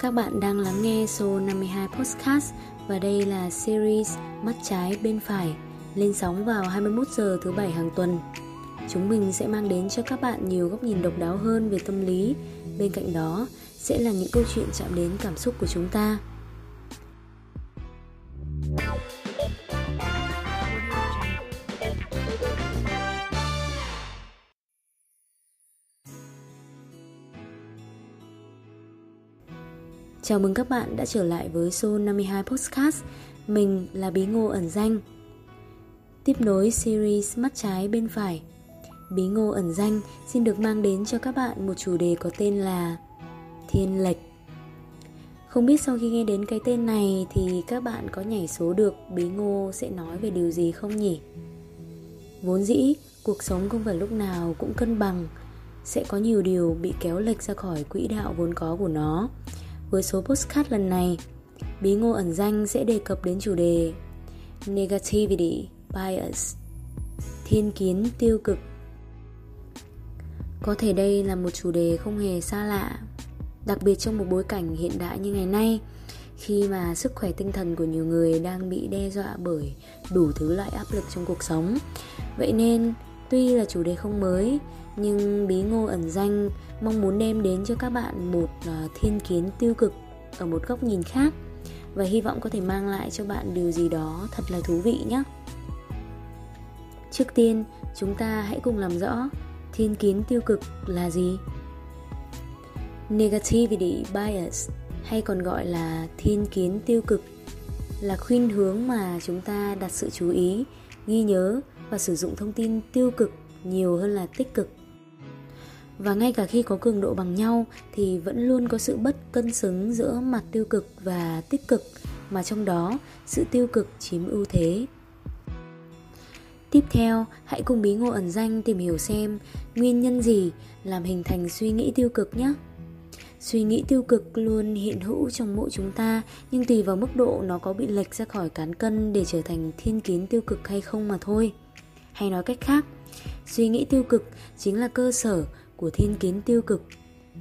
Các bạn đang lắng nghe số 52 Podcast và đây là series Mắt trái bên phải, lên sóng vào 21 giờ thứ bảy hàng tuần. Chúng mình sẽ mang đến cho các bạn nhiều góc nhìn độc đáo hơn về tâm lý. Bên cạnh đó, sẽ là những câu chuyện chạm đến cảm xúc của chúng ta. Chào mừng các bạn đã trở lại với show 52 Podcast Mình là Bí Ngô ẩn danh. Tiếp nối series Mắt trái bên phải Bí Ngô ẩn danh xin được mang đến cho các bạn một chủ đề có tên là Thiên lệch. Không biết sau khi nghe đến cái tên này thì các bạn có nhảy số được Bí Ngô sẽ nói về điều gì không nhỉ? Vốn dĩ, cuộc sống không phải lúc nào cũng cân bằng Sẽ có nhiều điều bị kéo lệch ra khỏi quỹ đạo vốn có của nó với số postcard lần này, Bí Ngô ẩn danh sẽ đề cập đến chủ đề Negativity Bias Thiên kiến tiêu cực. Có thể đây là một chủ đề không hề xa lạ Đặc biệt trong một bối cảnh hiện đại như ngày nay Khi mà sức khỏe tinh thần của nhiều người đang bị đe dọa bởi đủ thứ loại áp lực trong cuộc sống. Vậy nên tuy là chủ đề không mới nhưng bí ngô ẩn danh, mong muốn đem đến cho các bạn một à, thiên kiến tiêu cực ở một góc nhìn khác. Và hy vọng có thể mang lại cho bạn điều gì đó thật là thú vị nhé. Trước tiên, chúng ta hãy cùng làm rõ thiên kiến tiêu cực là gì. Negativity bias, hay còn gọi là thiên kiến tiêu cực, là khuynh hướng mà chúng ta đặt sự chú ý, ghi nhớ và sử dụng thông tin tiêu cực nhiều hơn là tích cực và ngay cả khi có cường độ bằng nhau, thì vẫn luôn có sự bất cân xứng giữa mặt tiêu cực và tích cực. Mà trong đó, sự tiêu cực chiếm ưu thế. Tiếp theo, hãy cùng bí ngô ẩn danh tìm hiểu xem nguyên nhân gì làm hình thành suy nghĩ tiêu cực nhé. Suy nghĩ tiêu cực luôn hiện hữu trong mỗi chúng ta, nhưng tùy vào mức độ nó có bị lệch ra khỏi cán cân để trở thành thiên kiến tiêu cực hay không mà thôi. Hay nói cách khác, suy nghĩ tiêu cực chính là cơ sở của thiên kiến tiêu cực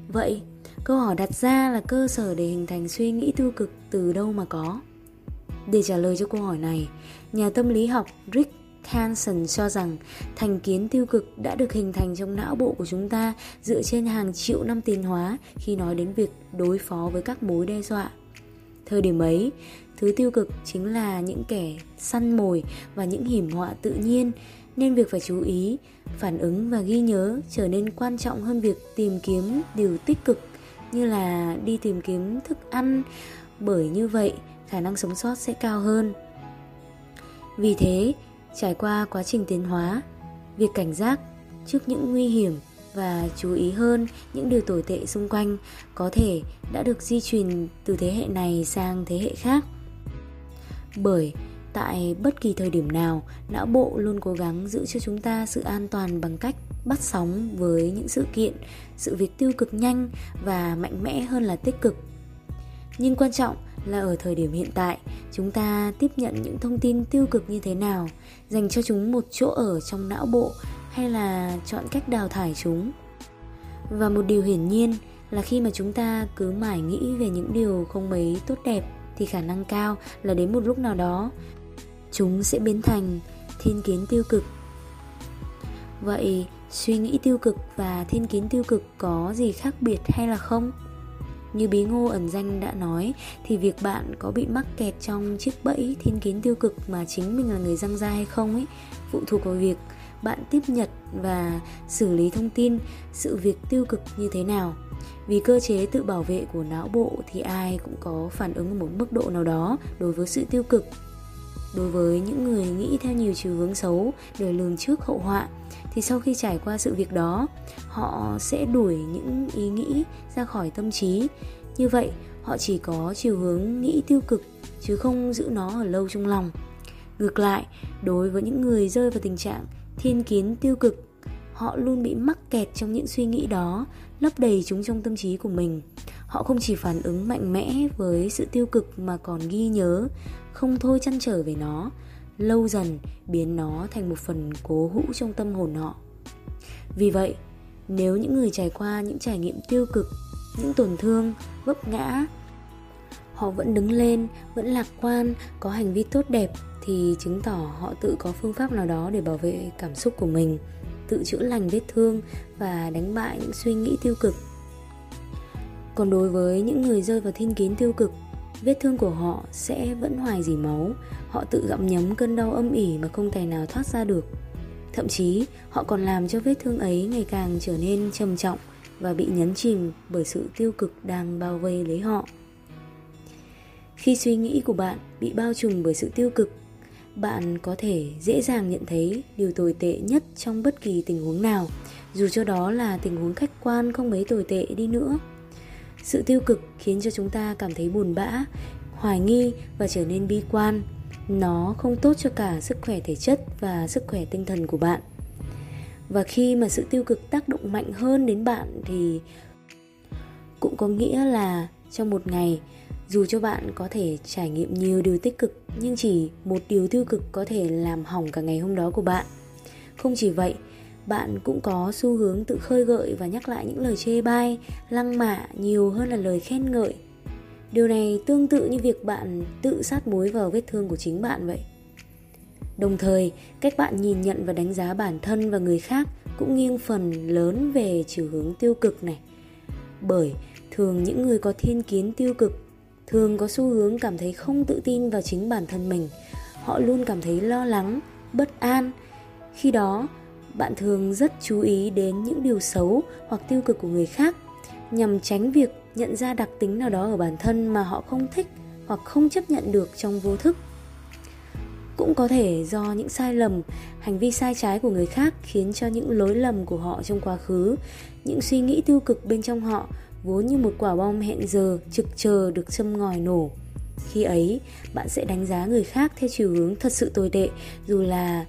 vậy câu hỏi đặt ra là cơ sở để hình thành suy nghĩ tiêu cực từ đâu mà có để trả lời cho câu hỏi này nhà tâm lý học rick Hansen cho rằng thành kiến tiêu cực đã được hình thành trong não bộ của chúng ta dựa trên hàng triệu năm tiến hóa khi nói đến việc đối phó với các mối đe dọa. Thời điểm ấy, thứ tiêu cực chính là những kẻ săn mồi và những hiểm họa tự nhiên nên việc phải chú ý, phản ứng và ghi nhớ trở nên quan trọng hơn việc tìm kiếm điều tích cực, như là đi tìm kiếm thức ăn. Bởi như vậy, khả năng sống sót sẽ cao hơn. Vì thế, trải qua quá trình tiến hóa, việc cảnh giác trước những nguy hiểm và chú ý hơn những điều tồi tệ xung quanh có thể đã được di truyền từ thế hệ này sang thế hệ khác. Bởi tại bất kỳ thời điểm nào, não bộ luôn cố gắng giữ cho chúng ta sự an toàn bằng cách bắt sóng với những sự kiện, sự việc tiêu cực nhanh và mạnh mẽ hơn là tích cực. Nhưng quan trọng là ở thời điểm hiện tại, chúng ta tiếp nhận những thông tin tiêu cực như thế nào, dành cho chúng một chỗ ở trong não bộ hay là chọn cách đào thải chúng. Và một điều hiển nhiên là khi mà chúng ta cứ mãi nghĩ về những điều không mấy tốt đẹp, thì khả năng cao là đến một lúc nào đó chúng sẽ biến thành thiên kiến tiêu cực. Vậy, suy nghĩ tiêu cực và thiên kiến tiêu cực có gì khác biệt hay là không? Như bí ngô ẩn danh đã nói, thì việc bạn có bị mắc kẹt trong chiếc bẫy thiên kiến tiêu cực mà chính mình là người răng ra hay không ấy, phụ thuộc vào việc bạn tiếp nhận và xử lý thông tin sự việc tiêu cực như thế nào. Vì cơ chế tự bảo vệ của não bộ thì ai cũng có phản ứng ở một mức độ nào đó đối với sự tiêu cực đối với những người nghĩ theo nhiều chiều hướng xấu để lường trước hậu họa, thì sau khi trải qua sự việc đó, họ sẽ đuổi những ý nghĩ ra khỏi tâm trí. Như vậy, họ chỉ có chiều hướng nghĩ tiêu cực, chứ không giữ nó ở lâu trong lòng. Ngược lại, đối với những người rơi vào tình trạng thiên kiến tiêu cực, họ luôn bị mắc kẹt trong những suy nghĩ đó, lấp đầy chúng trong tâm trí của mình họ không chỉ phản ứng mạnh mẽ với sự tiêu cực mà còn ghi nhớ, không thôi chăn trở về nó. Lâu dần, biến nó thành một phần cố hữu trong tâm hồn họ. Vì vậy, nếu những người trải qua những trải nghiệm tiêu cực, những tổn thương, vấp ngã, họ vẫn đứng lên, vẫn lạc quan, có hành vi tốt đẹp thì chứng tỏ họ tự có phương pháp nào đó để bảo vệ cảm xúc của mình, tự chữa lành vết thương và đánh bại những suy nghĩ tiêu cực còn đối với những người rơi vào thiên kiến tiêu cực, vết thương của họ sẽ vẫn hoài dỉ máu. Họ tự gặm nhấm cơn đau âm ỉ mà không tài nào thoát ra được. Thậm chí, họ còn làm cho vết thương ấy ngày càng trở nên trầm trọng và bị nhấn chìm bởi sự tiêu cực đang bao vây lấy họ. Khi suy nghĩ của bạn bị bao trùm bởi sự tiêu cực, bạn có thể dễ dàng nhận thấy điều tồi tệ nhất trong bất kỳ tình huống nào. Dù cho đó là tình huống khách quan không mấy tồi tệ đi nữa sự tiêu cực khiến cho chúng ta cảm thấy buồn bã, hoài nghi và trở nên bi quan. Nó không tốt cho cả sức khỏe thể chất và sức khỏe tinh thần của bạn. Và khi mà sự tiêu cực tác động mạnh hơn đến bạn thì cũng có nghĩa là trong một ngày, dù cho bạn có thể trải nghiệm nhiều điều tích cực, nhưng chỉ một điều tiêu cực có thể làm hỏng cả ngày hôm đó của bạn. Không chỉ vậy bạn cũng có xu hướng tự khơi gợi và nhắc lại những lời chê bai, lăng mạ nhiều hơn là lời khen ngợi. Điều này tương tự như việc bạn tự sát muối vào vết thương của chính bạn vậy. Đồng thời, cách bạn nhìn nhận và đánh giá bản thân và người khác cũng nghiêng phần lớn về chiều hướng tiêu cực này. Bởi thường những người có thiên kiến tiêu cực thường có xu hướng cảm thấy không tự tin vào chính bản thân mình. Họ luôn cảm thấy lo lắng, bất an. Khi đó bạn thường rất chú ý đến những điều xấu hoặc tiêu cực của người khác, nhằm tránh việc nhận ra đặc tính nào đó ở bản thân mà họ không thích hoặc không chấp nhận được trong vô thức. Cũng có thể do những sai lầm, hành vi sai trái của người khác khiến cho những lối lầm của họ trong quá khứ, những suy nghĩ tiêu cực bên trong họ vốn như một quả bom hẹn giờ trực chờ được châm ngòi nổ. Khi ấy, bạn sẽ đánh giá người khác theo chiều hướng thật sự tồi tệ, dù là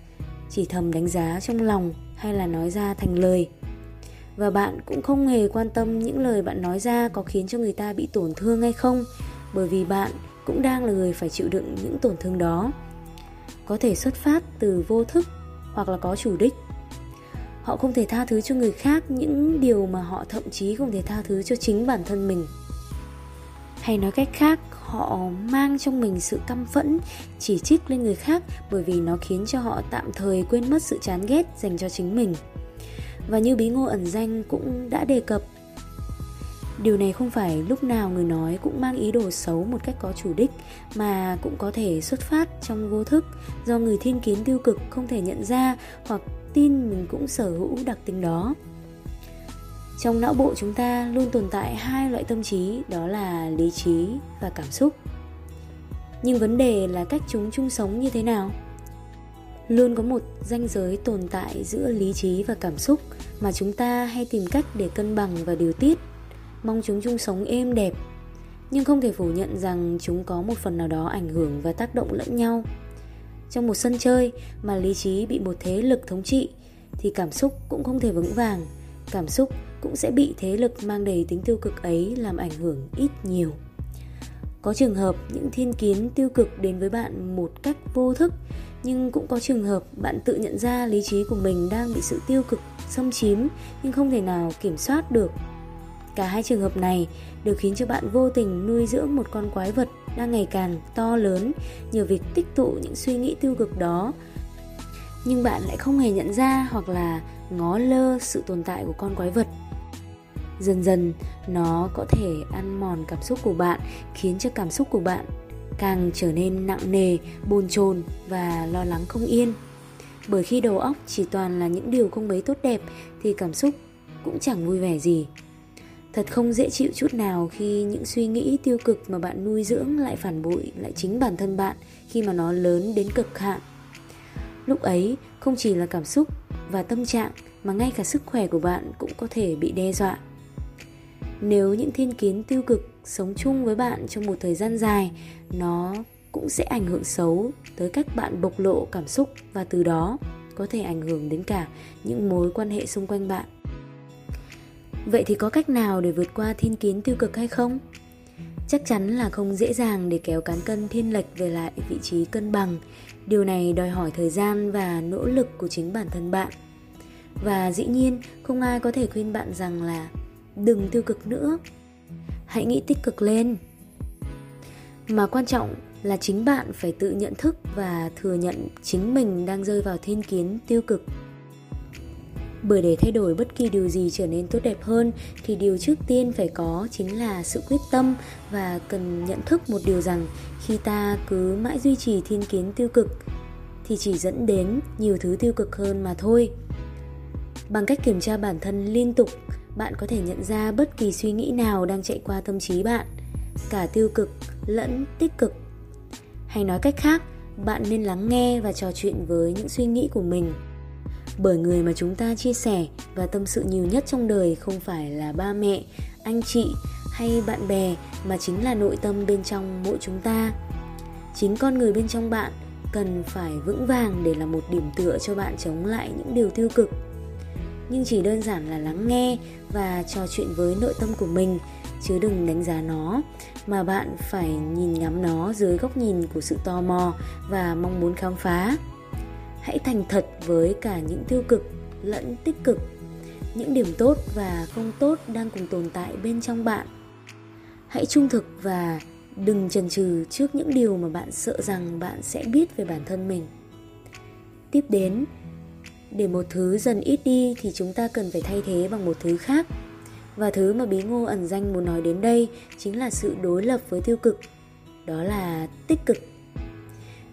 chỉ thầm đánh giá trong lòng hay là nói ra thành lời. Và bạn cũng không hề quan tâm những lời bạn nói ra có khiến cho người ta bị tổn thương hay không, bởi vì bạn cũng đang là người phải chịu đựng những tổn thương đó. Có thể xuất phát từ vô thức hoặc là có chủ đích. Họ không thể tha thứ cho người khác những điều mà họ thậm chí không thể tha thứ cho chính bản thân mình hay nói cách khác, họ mang trong mình sự căm phẫn, chỉ trích lên người khác bởi vì nó khiến cho họ tạm thời quên mất sự chán ghét dành cho chính mình. Và như bí ngô ẩn danh cũng đã đề cập, điều này không phải lúc nào người nói cũng mang ý đồ xấu một cách có chủ đích, mà cũng có thể xuất phát trong vô thức, do người thiên kiến tiêu cực không thể nhận ra hoặc tin mình cũng sở hữu đặc tính đó trong não bộ chúng ta luôn tồn tại hai loại tâm trí, đó là lý trí và cảm xúc. Nhưng vấn đề là cách chúng chung sống như thế nào? Luôn có một ranh giới tồn tại giữa lý trí và cảm xúc mà chúng ta hay tìm cách để cân bằng và điều tiết. Mong chúng chung sống êm đẹp, nhưng không thể phủ nhận rằng chúng có một phần nào đó ảnh hưởng và tác động lẫn nhau. Trong một sân chơi mà lý trí bị một thế lực thống trị, thì cảm xúc cũng không thể vững vàng. Cảm xúc cũng sẽ bị thế lực mang đầy tính tiêu cực ấy làm ảnh hưởng ít nhiều. Có trường hợp những thiên kiến tiêu cực đến với bạn một cách vô thức, nhưng cũng có trường hợp bạn tự nhận ra lý trí của mình đang bị sự tiêu cực xâm chiếm nhưng không thể nào kiểm soát được. Cả hai trường hợp này đều khiến cho bạn vô tình nuôi dưỡng một con quái vật đang ngày càng to lớn nhờ việc tích tụ những suy nghĩ tiêu cực đó. Nhưng bạn lại không hề nhận ra hoặc là ngó lơ sự tồn tại của con quái vật dần dần, nó có thể ăn mòn cảm xúc của bạn, khiến cho cảm xúc của bạn càng trở nên nặng nề, bồn chồn và lo lắng không yên. Bởi khi đầu óc chỉ toàn là những điều không mấy tốt đẹp, thì cảm xúc cũng chẳng vui vẻ gì. Thật không dễ chịu chút nào khi những suy nghĩ tiêu cực mà bạn nuôi dưỡng lại phản bội lại chính bản thân bạn khi mà nó lớn đến cực hạn. Lúc ấy, không chỉ là cảm xúc và tâm trạng, mà ngay cả sức khỏe của bạn cũng có thể bị đe dọa nếu những thiên kiến tiêu cực sống chung với bạn trong một thời gian dài, nó cũng sẽ ảnh hưởng xấu tới cách bạn bộc lộ cảm xúc và từ đó có thể ảnh hưởng đến cả những mối quan hệ xung quanh bạn. Vậy thì có cách nào để vượt qua thiên kiến tiêu cực hay không? Chắc chắn là không dễ dàng để kéo cán cân thiên lệch về lại vị trí cân bằng. Điều này đòi hỏi thời gian và nỗ lực của chính bản thân bạn. Và dĩ nhiên, không ai có thể khuyên bạn rằng là đừng tiêu cực nữa. Hãy nghĩ tích cực lên. Mà quan trọng là chính bạn phải tự nhận thức và thừa nhận chính mình đang rơi vào thiên kiến tiêu cực. Bởi để thay đổi bất kỳ điều gì trở nên tốt đẹp hơn, thì điều trước tiên phải có chính là sự quyết tâm và cần nhận thức một điều rằng khi ta cứ mãi duy trì thiên kiến tiêu cực, thì chỉ dẫn đến nhiều thứ tiêu cực hơn mà thôi. Bằng cách kiểm tra bản thân liên tục bạn có thể nhận ra bất kỳ suy nghĩ nào đang chạy qua tâm trí bạn, cả tiêu cực lẫn tích cực. Hay nói cách khác, bạn nên lắng nghe và trò chuyện với những suy nghĩ của mình. Bởi người mà chúng ta chia sẻ và tâm sự nhiều nhất trong đời không phải là ba mẹ, anh chị hay bạn bè mà chính là nội tâm bên trong mỗi chúng ta. Chính con người bên trong bạn cần phải vững vàng để là một điểm tựa cho bạn chống lại những điều tiêu cực nhưng chỉ đơn giản là lắng nghe và trò chuyện với nội tâm của mình, chứ đừng đánh giá nó, mà bạn phải nhìn ngắm nó dưới góc nhìn của sự tò mò và mong muốn khám phá. Hãy thành thật với cả những tiêu cực lẫn tích cực, những điểm tốt và không tốt đang cùng tồn tại bên trong bạn. Hãy trung thực và đừng chần chừ trước những điều mà bạn sợ rằng bạn sẽ biết về bản thân mình. Tiếp đến để một thứ dần ít đi thì chúng ta cần phải thay thế bằng một thứ khác. Và thứ mà bí ngô ẩn danh muốn nói đến đây chính là sự đối lập với tiêu cực, đó là tích cực.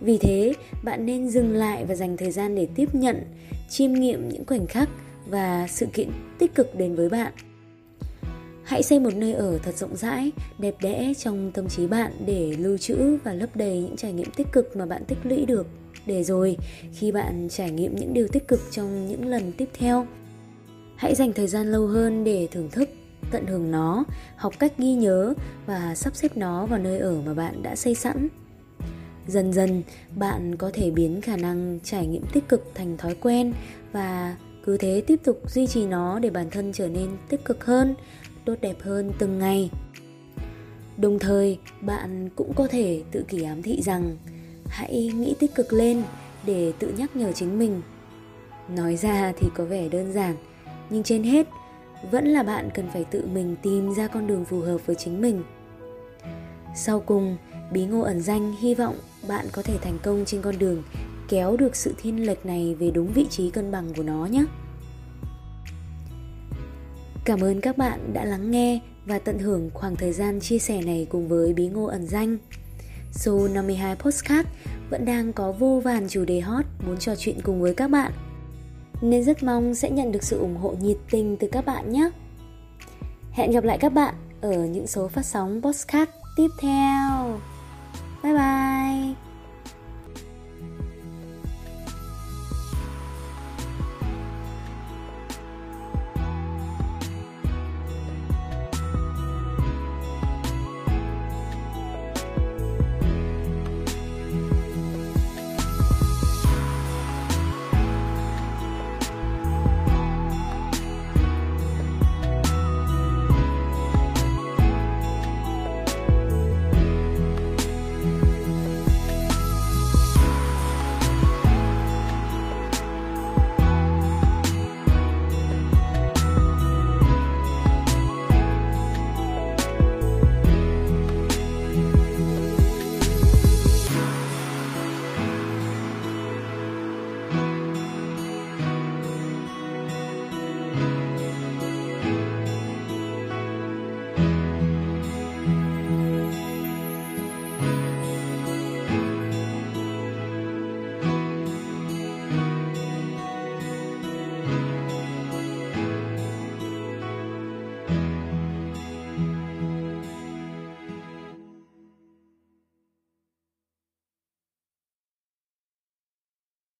Vì thế, bạn nên dừng lại và dành thời gian để tiếp nhận, chiêm nghiệm những khoảnh khắc và sự kiện tích cực đến với bạn. Hãy xây một nơi ở thật rộng rãi, đẹp đẽ trong tâm trí bạn để lưu trữ và lấp đầy những trải nghiệm tích cực mà bạn tích lũy được để rồi. Khi bạn trải nghiệm những điều tích cực trong những lần tiếp theo, hãy dành thời gian lâu hơn để thưởng thức, tận hưởng nó, học cách ghi nhớ và sắp xếp nó vào nơi ở mà bạn đã xây sẵn. Dần dần, bạn có thể biến khả năng trải nghiệm tích cực thành thói quen và cứ thế tiếp tục duy trì nó để bản thân trở nên tích cực hơn, tốt đẹp hơn từng ngày. Đồng thời, bạn cũng có thể tự kỷ ám thị rằng hãy nghĩ tích cực lên để tự nhắc nhở chính mình. Nói ra thì có vẻ đơn giản, nhưng trên hết, vẫn là bạn cần phải tự mình tìm ra con đường phù hợp với chính mình. Sau cùng, bí ngô ẩn danh hy vọng bạn có thể thành công trên con đường kéo được sự thiên lệch này về đúng vị trí cân bằng của nó nhé. Cảm ơn các bạn đã lắng nghe và tận hưởng khoảng thời gian chia sẻ này cùng với bí ngô ẩn danh số 52 Postcard vẫn đang có vô vàn chủ đề hot muốn trò chuyện cùng với các bạn nên rất mong sẽ nhận được sự ủng hộ nhiệt tình từ các bạn nhé. Hẹn gặp lại các bạn ở những số phát sóng Postcard tiếp theo. Bye bye!